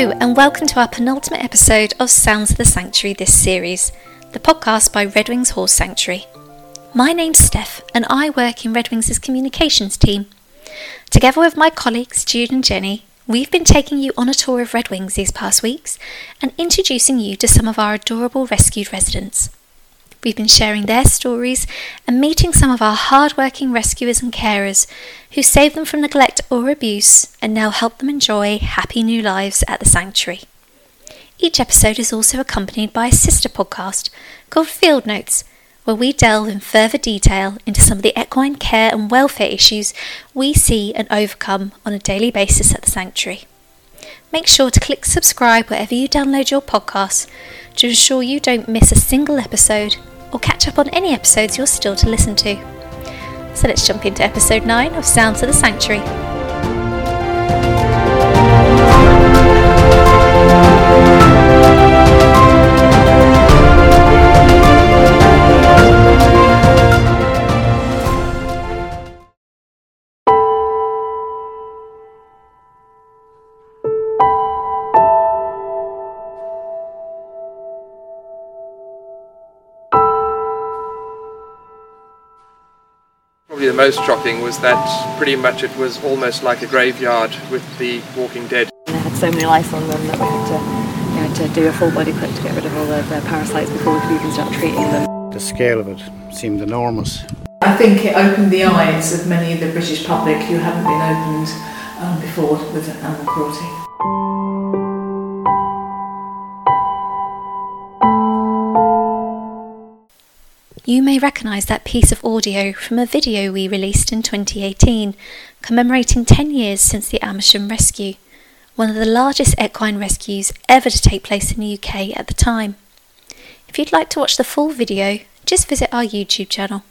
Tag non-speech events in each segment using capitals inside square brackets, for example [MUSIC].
Hello, and welcome to our penultimate episode of Sounds of the Sanctuary this series, the podcast by Red Wings Horse Sanctuary. My name's Steph, and I work in Red Wings' communications team. Together with my colleagues Jude and Jenny, we've been taking you on a tour of Red Wings these past weeks and introducing you to some of our adorable rescued residents. We've been sharing their stories and meeting some of our hard-working rescuers and carers who saved them from neglect or abuse and now help them enjoy happy new lives at the sanctuary. Each episode is also accompanied by a sister podcast called Field Notes, where we delve in further detail into some of the equine care and welfare issues we see and overcome on a daily basis at the sanctuary. Make sure to click subscribe wherever you download your podcasts to ensure you don't miss a single episode or catch up on any episodes you're still to listen to. So let's jump into episode 9 of Sounds of the Sanctuary. The most shocking was that pretty much it was almost like a graveyard with the Walking Dead. They had so many lice on them that we had to, we had to do a full body clip to get rid of all the, the parasites before we could even start treating them. The scale of it seemed enormous. I think it opened the eyes of many of the British public who haven't been opened um, before with animal cruelty. You may recognise that piece of audio from a video we released in 2018 commemorating 10 years since the Amersham rescue, one of the largest equine rescues ever to take place in the UK at the time. If you'd like to watch the full video, just visit our YouTube channel.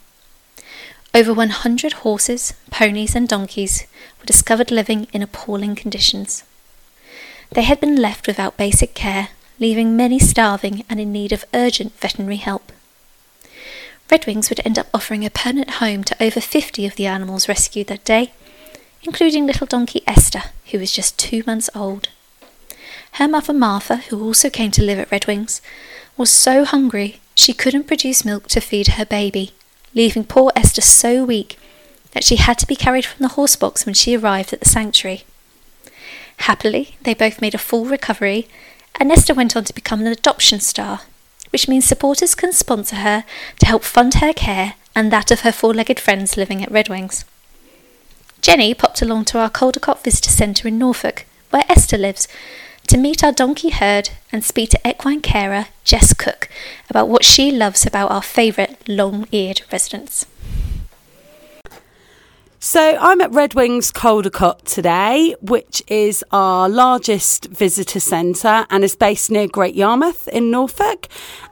Over 100 horses, ponies, and donkeys were discovered living in appalling conditions. They had been left without basic care, leaving many starving and in need of urgent veterinary help. Red Wings would end up offering a permanent home to over 50 of the animals rescued that day, including little donkey Esther, who was just two months old. Her mother Martha, who also came to live at Red Wings, was so hungry she couldn't produce milk to feed her baby, leaving poor Esther so weak that she had to be carried from the horse box when she arrived at the sanctuary. Happily, they both made a full recovery, and Esther went on to become an adoption star which means supporters can sponsor her to help fund her care and that of her four legged friends living at Red Wings. Jenny popped along to our Caldecott Visitor Centre in Norfolk, where Esther lives, to meet our donkey herd and speak to equine carer Jess Cook about what she loves about our favourite long eared residents. So I'm at Red Wings Caldecott today, which is our largest visitor centre and is based near Great Yarmouth in Norfolk.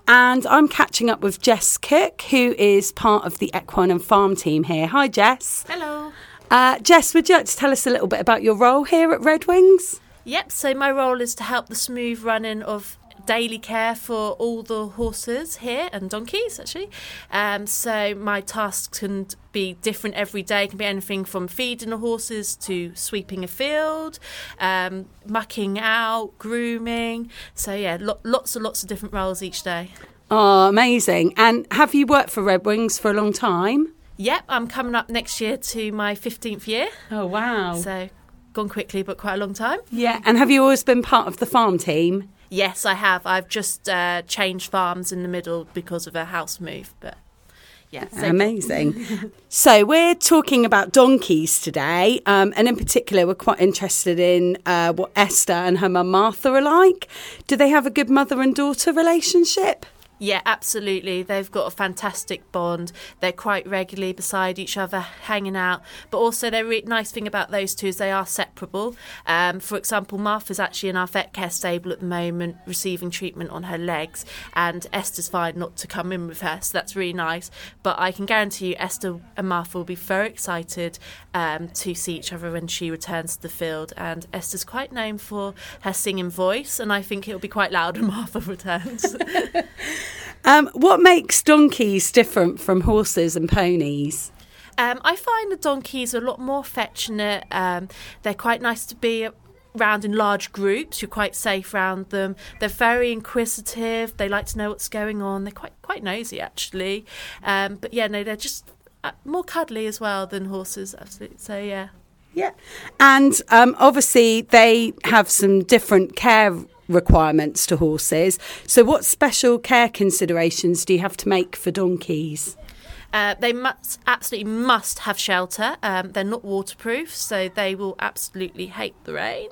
And I'm catching up with Jess Cook, who is part of the equine and farm team here. Hi, Jess. Hello. Uh, Jess, would you like to tell us a little bit about your role here at Red Wings? Yep, so my role is to help the smooth running of daily care for all the horses here and donkeys actually. Um, so my tasks can be different every day. It can be anything from feeding the horses to sweeping a field, um, mucking out, grooming. So yeah, lo- lots and lots of different roles each day. Oh, amazing. And have you worked for Red Wings for a long time? Yep, I'm coming up next year to my 15th year. Oh, wow. So gone quickly, but quite a long time. yeah. And have you always been part of the farm team? Yes, I have. I've just uh, changed farms in the middle because of a house move, but yeah, same- Amazing. [LAUGHS] so we're talking about donkeys today, um, and in particular, we're quite interested in uh, what Esther and her mum Martha are like. Do they have a good mother and daughter relationship? Yeah, absolutely. They've got a fantastic bond. They're quite regularly beside each other, hanging out. But also, the re- nice thing about those two is they are separable. Um, for example, Martha's actually in our vet care stable at the moment, receiving treatment on her legs, and Esther's fine not to come in with her, so that's really nice. But I can guarantee you, Esther and Martha will be very excited um, to see each other when she returns to the field. And Esther's quite known for her singing voice, and I think it'll be quite loud when [LAUGHS] Martha returns. [LAUGHS] Um, what makes donkeys different from horses and ponies? Um, I find the donkeys are a lot more affectionate. Um, they're quite nice to be around in large groups. You're quite safe around them. They're very inquisitive. They like to know what's going on. They're quite quite nosy actually. Um, but yeah, no, they're just uh, more cuddly as well than horses. Absolutely. So yeah. Yeah. And um, obviously, they have some different care requirements to horses. So, what special care considerations do you have to make for donkeys? Uh, they must absolutely must have shelter. Um, they're not waterproof, so they will absolutely hate the rain.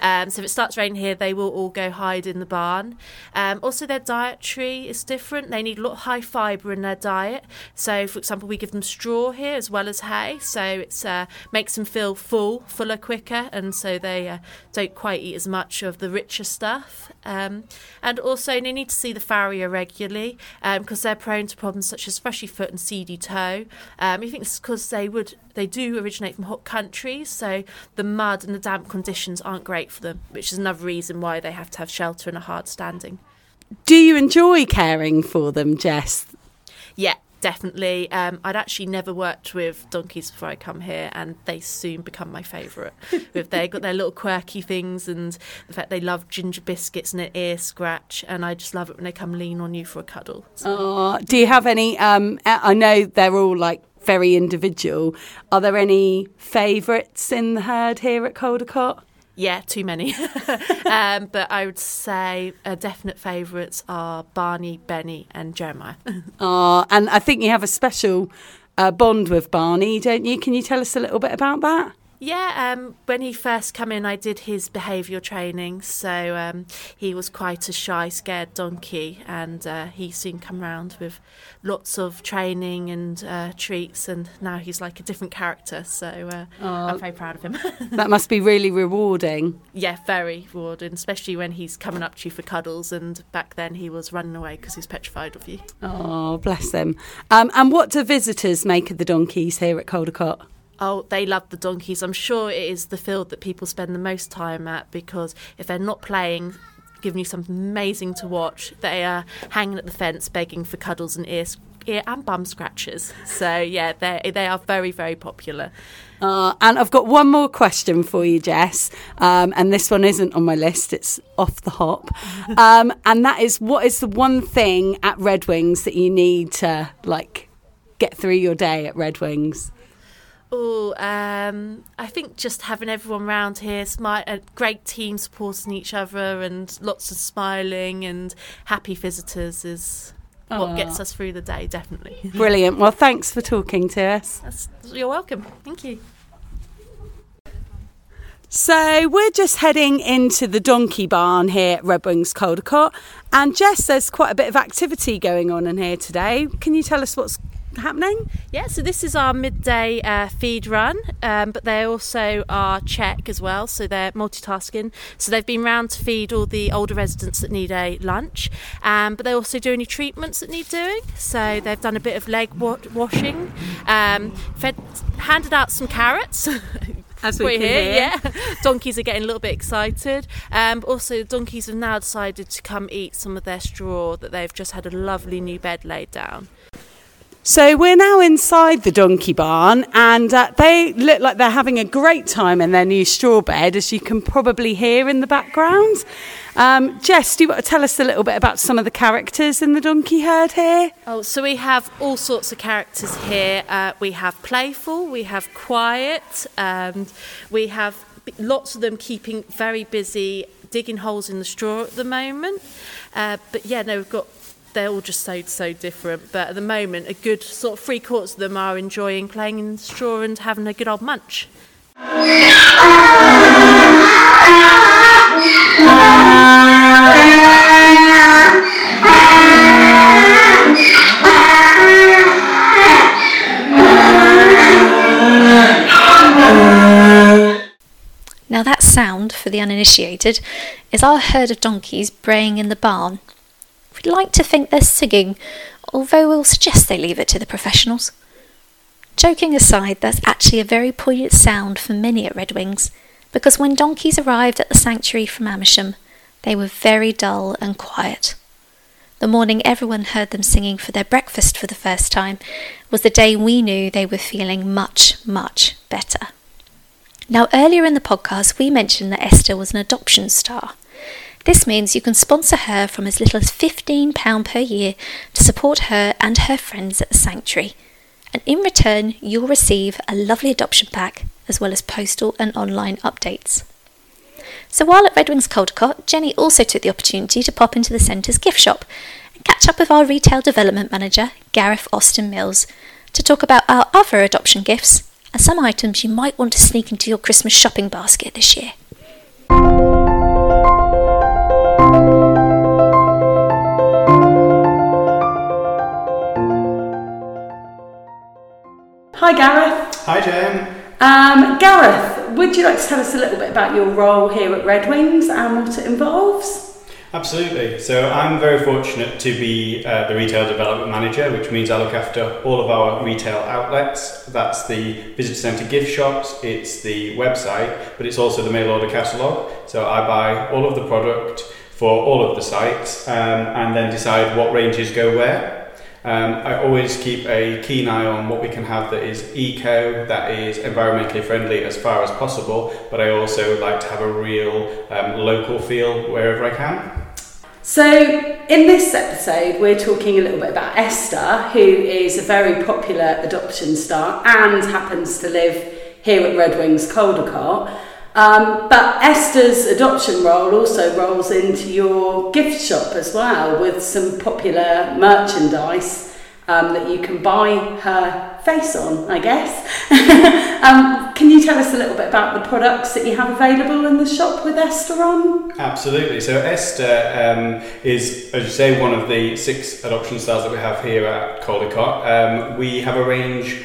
Um, so if it starts raining here, they will all go hide in the barn. Um, also, their dietary is different. They need a lot of high fibre in their diet. So, for example, we give them straw here as well as hay. So it uh, makes them feel full, fuller quicker, and so they uh, don't quite eat as much of the richer stuff. Um, and also, they need to see the farrier regularly because um, they're prone to problems such as fleshy foot and seedy toe. Um, I think it's because they would they do originate from hot countries, so the mud and the damp conditions aren't great for them, which is another reason why they have to have shelter and a hard standing. Do you enjoy caring for them, Jess? Yeah, definitely. Um, I'd actually never worked with donkeys before I come here, and they soon become my favourite. [LAUGHS] With they got their little quirky things, and the fact they love ginger biscuits and an ear scratch, and I just love it when they come lean on you for a cuddle. So. Oh, do you have any? Um, I know they're all like very individual. Are there any favourites in the herd here at Caldecott? Yeah, too many. [LAUGHS] um, but I would say uh, definite favourites are Barney, Benny, and Jeremiah. [LAUGHS] oh, and I think you have a special uh, bond with Barney, don't you? Can you tell us a little bit about that? Yeah, um, when he first came in, I did his behavioural training. So um, he was quite a shy, scared donkey, and uh, he soon come round with lots of training and uh, treats, and now he's like a different character. So uh, oh, I'm very proud of him. [LAUGHS] that must be really rewarding. Yeah, very rewarding, especially when he's coming up to you for cuddles. And back then he was running away because he's petrified of you. Oh, bless him. Um, and what do visitors make of the donkeys here at Caldecott? Oh, they love the donkeys. I'm sure it is the field that people spend the most time at because if they're not playing, giving you something amazing to watch, they are hanging at the fence begging for cuddles and ear, ear and bum scratches. So yeah, they they are very very popular. Uh, and I've got one more question for you, Jess. Um, and this one isn't on my list; it's off the hop. [LAUGHS] Um, and that is, what is the one thing at Red Wings that you need to like get through your day at Red Wings? Oh, um, I think just having everyone around here, smile, a great team supporting each other, and lots of smiling and happy visitors is what gets us through the day. Definitely. [LAUGHS] Brilliant. Well, thanks for talking to us. That's, you're welcome. Thank you. So we're just heading into the donkey barn here at Red Wings Caldecott, and Jess, there's quite a bit of activity going on in here today. Can you tell us what's happening? Yeah, so this is our midday uh, feed run, um, but they also are check as well, so they're multitasking. So they've been round to feed all the older residents that need a lunch, um, but they also do any treatments that need doing. So they've done a bit of leg wa- washing, um, fed, handed out some carrots. [LAUGHS] As we here, hear. yeah. [LAUGHS] donkeys are getting a little bit excited. Um, also, donkeys have now decided to come eat some of their straw that they've just had a lovely new bed laid down. So we're now inside the donkey barn, and uh, they look like they're having a great time in their new straw bed, as you can probably hear in the background. Um, Jess, do you want to tell us a little bit about some of the characters in the donkey herd here? Oh, so we have all sorts of characters here. Uh, we have playful, we have quiet, and we have lots of them keeping very busy digging holes in the straw at the moment. Uh, but yeah, no, we've got they're all just so so different. But at the moment, a good sort of three quarters of them are enjoying playing in straw and having a good old munch. Now, that sound, for the uninitiated, is our herd of donkeys braying in the barn We'd like to think they're singing, although we'll suggest they leave it to the professionals. Joking aside, that's actually a very poignant sound for many at Red Wings, because when donkeys arrived at the sanctuary from Amersham, they were very dull and quiet. The morning everyone heard them singing for their breakfast for the first time was the day we knew they were feeling much, much better. Now, earlier in the podcast, we mentioned that Esther was an adoption star. This means you can sponsor her from as little as £15 per year to support her and her friends at the sanctuary. And in return, you'll receive a lovely adoption pack as well as postal and online updates. So while at Red Wings Caldecott, Jenny also took the opportunity to pop into the centre's gift shop and catch up with our retail development manager, Gareth Austin Mills, to talk about our other adoption gifts and some items you might want to sneak into your Christmas shopping basket this year. Hi, Gareth. Hi, Jen. Um, Gareth, would you like to tell us a little bit about your role here at Red Wings and what it involves? Absolutely. So I'm very fortunate to be uh, the retail development manager, which means I look after all of our retail outlets. That's the visitor centre gift shops, it's the website, but it's also the mail order catalogue. So I buy all of the product for all of the sites um, and then decide what ranges go where. Um, I always keep a keen eye on what we can have that is eco, that is environmentally friendly as far as possible, but I also like to have a real um, local feel wherever I can. So, in this episode, we're talking a little bit about Esther, who is a very popular adoption star and happens to live here at Red Wings Caldecott. Um, but Esther's adoption role also rolls into your gift shop as well with some popular merchandise um, that you can buy her face on, I guess. [LAUGHS] um, can you tell us a little bit about the products that you have available in the shop with Esther on? Absolutely. So Esther um, is, as you say, one of the six adoption stars that we have here at Caldecott. Um, we have a range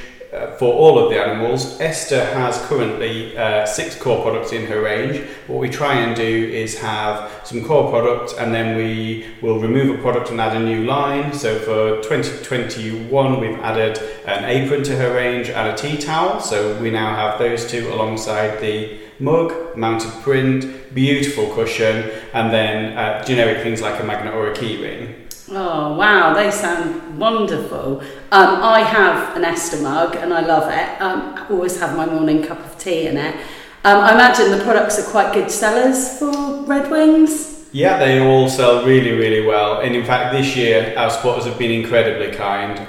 for all of the animals. Esther has currently uh, six core products in her range. What we try and do is have some core products and then we will remove a product and add a new line. So for 2021 we've added an apron to her range and a tea towel. So we now have those two alongside the mug, mounted print, beautiful cushion and then uh, generic things like a magnet or a key ring. Oh wow, they sound wonderful. Um, I have an Esther mug and I love it. Um, I always have my morning cup of tea in it. Um, I imagine the products are quite good sellers for Red Wings. Yeah, they all sell really, really well. And in fact, this year our supporters have been incredibly kind, um,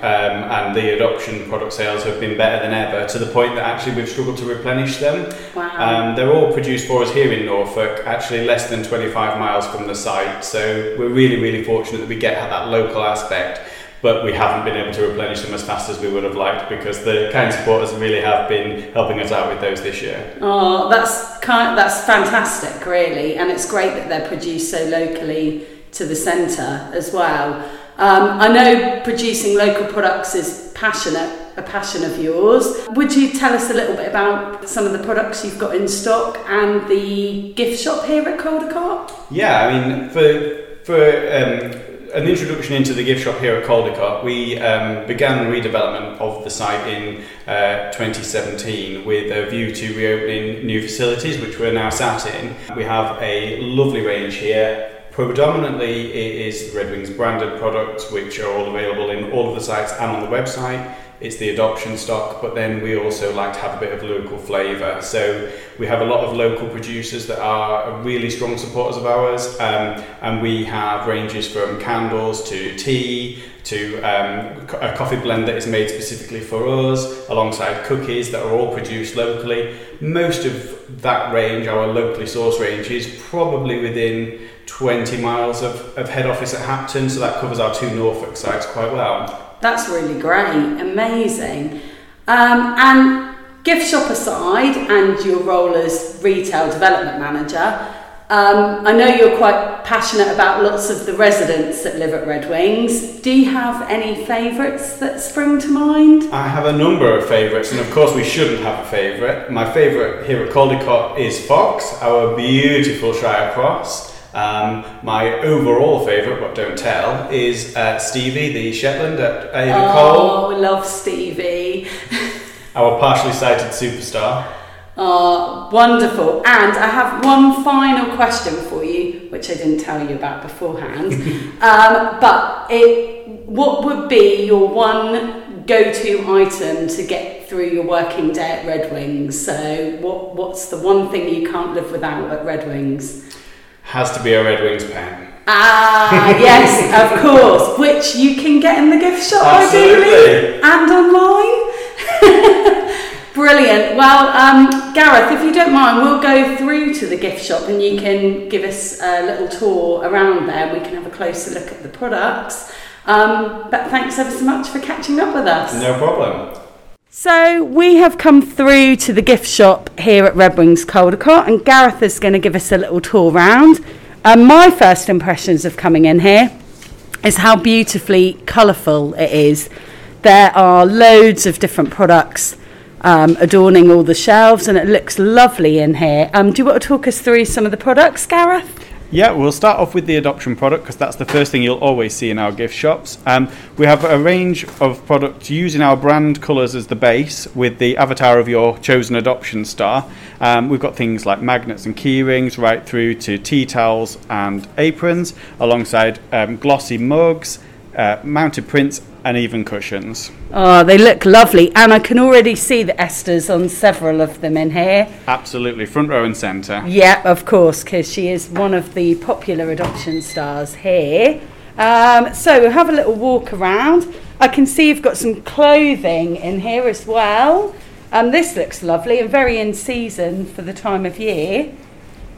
and the adoption product sales have been better than ever to the point that actually we've struggled to replenish them. Wow. Um, they're all produced for us here in Norfolk, actually less than 25 miles from the site. So we're really, really fortunate that we get that local aspect but we haven't been able to replenish them as fast as we would have liked because the kind supporters really have been helping us out with those this year. Oh, that's kind that's fantastic, really, and it's great that they're produced so locally to the centre as well. Um, I know producing local products is passionate, a passion of yours. Would you tell us a little bit about some of the products you've got in stock and the gift shop here at Caldecott? Yeah, I mean, for for um, an introduction into the gift shop here at Caldecott, we um, began redevelopment of the site in uh, 2017 with a view to reopening new facilities, which we're now sat in. We have a lovely range here. Predominantly, it is Red Wings branded products, which are all available in all of the sites and on the website it's the adoption stock, but then we also like to have a bit of local flavour. So we have a lot of local producers that are really strong supporters of ours, um, and we have ranges from candles to tea to um, a coffee blend that is made specifically for us, alongside cookies that are all produced locally. Most of that range, our locally sourced range, is probably within 20 miles of, of head office at Hapton, so that covers our two Norfolk sites quite well. That's really great, amazing. Um, and gift shop aside, and your role as retail development manager, um, I know you're quite passionate about lots of the residents that live at Red Wings. Do you have any favourites that spring to mind? I have a number of favourites, and of course, we shouldn't have a favourite. My favourite here at Caldecott is Fox, our beautiful Shire Cross. Um, my overall favourite, but don't tell, is uh, Stevie, the Shetland at Avon Oh, we love Stevie. [LAUGHS] our partially sighted superstar. Oh, wonderful. And I have one final question for you, which I didn't tell you about beforehand. [LAUGHS] um, but it, what would be your one go to item to get get through your working day at Red Wings. So, what what's the one thing you can't live without at Red Wings? Has to be a Red Wings pen. Ah, yes, of course. Which you can get in the gift shop, Absolutely. ideally, and online. [LAUGHS] Brilliant. Well, um, Gareth, if you don't mind, we'll go through to the gift shop and you can give us a little tour around there. We can have a closer look at the products. Um, but thanks ever so much for catching up with us. No problem. So we have come through to the gift shop here at Red Wings Caldecott, and Gareth is going to give us a little tour round. Um, my first impressions of coming in here is how beautifully colourful it is. There are loads of different products um, adorning all the shelves, and it looks lovely in here. Um, do you want to talk us through some of the products, Gareth? Yeah, we'll start off with the adoption product because that's the first thing you'll always see in our gift shops. Um, we have a range of products using our brand colours as the base with the avatar of your chosen adoption star. Um, we've got things like magnets and key rings right through to tea towels and aprons alongside um, glossy mugs, uh, mounted prints and even cushions. Oh, they look lovely, and I can already see the Esther's on several of them in here. Absolutely, front row and centre. Yeah, of course, because she is one of the popular adoption stars here. Um, so we'll have a little walk around. I can see you've got some clothing in here as well. Um, this looks lovely and very in season for the time of year.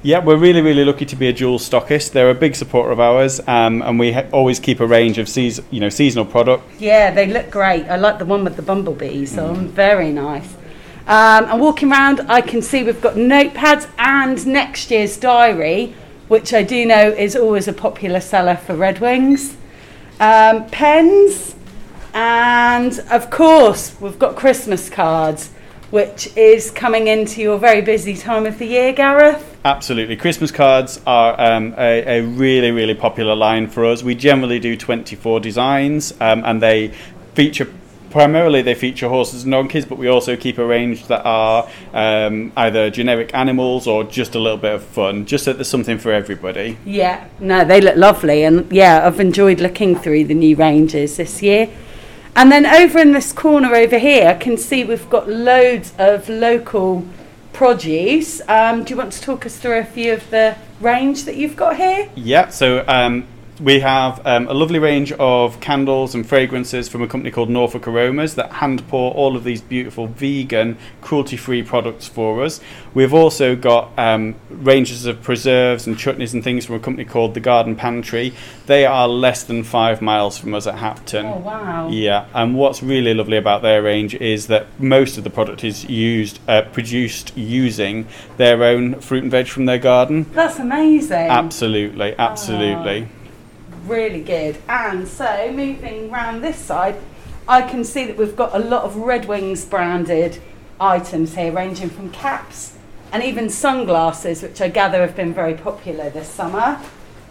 Yeah, we're really, really lucky to be a Joules stockist. They're a big supporter of ours, um, and we ha- always keep a range of seas- you know, seasonal product. Yeah, they look great. I like the one with the bumblebees on, very nice. Um, and walking around, I can see we've got notepads and next year's diary, which I do know is always a popular seller for Red Wings. Um, pens, and of course, we've got Christmas cards, which is coming into your very busy time of the year, Gareth. Absolutely. Christmas cards are um, a, a really, really popular line for us. We generally do 24 designs um, and they feature primarily they feature horses and donkeys, but we also keep a range that are um, either generic animals or just a little bit of fun, just so there's something for everybody. Yeah, no, they look lovely, and yeah, I've enjoyed looking through the new ranges this year. And then over in this corner over here, I can see we've got loads of local produce. Um, do you want to talk us through a few of the range that you've got here? Yeah, so um, we have um, a lovely range of candles and fragrances from a company called Norfolk Aromas that hand pour all of these beautiful vegan, cruelty free products for us. We've also got um, ranges of preserves and chutneys and things from a company called The Garden Pantry. They are less than five miles from us at Hapton. Oh, wow. Yeah, and what's really lovely about their range is that most of the product is used, uh, produced using their own fruit and veg from their garden. That's amazing. Absolutely, absolutely. Really good. And so, moving round this side, I can see that we've got a lot of Red Wings branded items here, ranging from caps and even sunglasses, which I gather have been very popular this summer,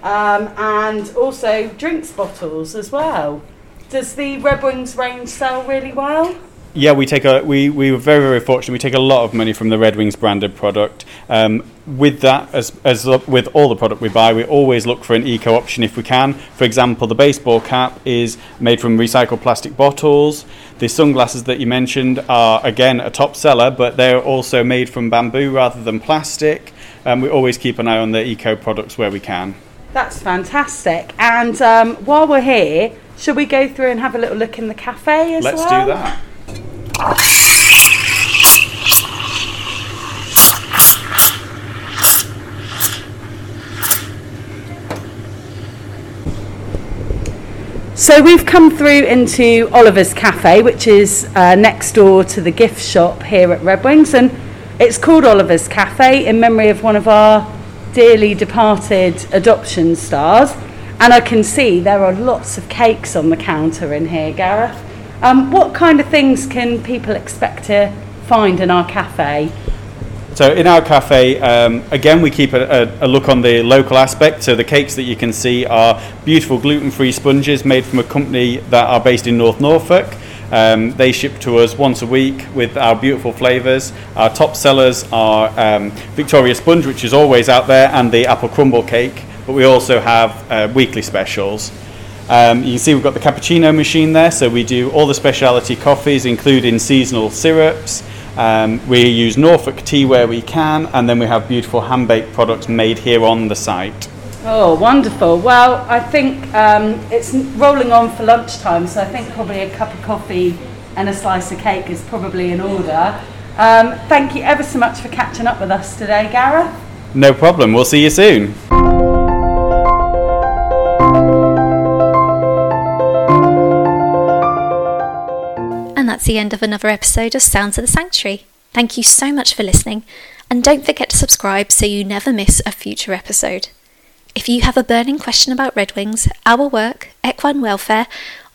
um, and also drinks bottles as well. Does the Red Wings range sell really well? Yeah, we take a we, we were very very fortunate. We take a lot of money from the Red Wings branded product. Um, with that, as as with all the product we buy, we always look for an eco option if we can. For example, the baseball cap is made from recycled plastic bottles. The sunglasses that you mentioned are again a top seller, but they're also made from bamboo rather than plastic. Um, we always keep an eye on the eco products where we can. That's fantastic. And um, while we're here, should we go through and have a little look in the cafe as Let's well? do that. So we've come through into Oliver's Cafe, which is uh, next door to the gift shop here at Red Wings, and it's called Oliver's Cafe in memory of one of our dearly departed adoption stars. And I can see there are lots of cakes on the counter in here, Gareth. Um, what kind of things can people expect to find in our cafe? So in our cafe, um, again, we keep a, a, a look on the local aspect. So the cakes that you can see are beautiful gluten-free sponges made from a company that are based in North Norfolk. Um, they ship to us once a week with our beautiful flavours. Our top sellers are um, Victoria Sponge, which is always out there, and the apple crumble cake. But we also have uh, weekly specials. Um, you can see we've got the cappuccino machine there, so we do all the specialty coffees, including seasonal syrups. Um, we use Norfolk tea where we can, and then we have beautiful hand baked products made here on the site. Oh, wonderful. Well, I think um, it's rolling on for lunchtime, so I think probably a cup of coffee and a slice of cake is probably in order. Um, thank you ever so much for catching up with us today, Gareth. No problem, we'll see you soon. That's the end of another episode of Sounds of the Sanctuary. Thank you so much for listening, and don't forget to subscribe so you never miss a future episode. If you have a burning question about Red Wings, our work, equine welfare,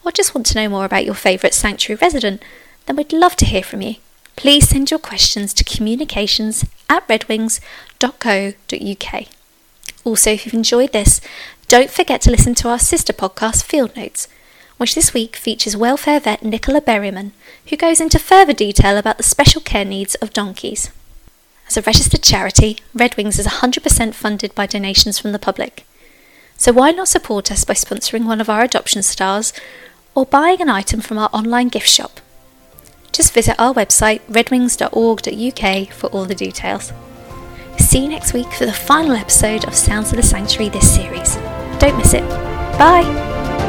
or just want to know more about your favourite sanctuary resident, then we'd love to hear from you. Please send your questions to communications at redwings.co.uk. Also, if you've enjoyed this, don't forget to listen to our sister podcast, Field Notes, which this week features welfare vet Nicola Berryman, who goes into further detail about the special care needs of donkeys. As a registered charity, Red Wings is 100% funded by donations from the public. So why not support us by sponsoring one of our adoption stars or buying an item from our online gift shop? Just visit our website redwings.org.uk for all the details. See you next week for the final episode of Sounds of the Sanctuary this series. Don't miss it. Bye!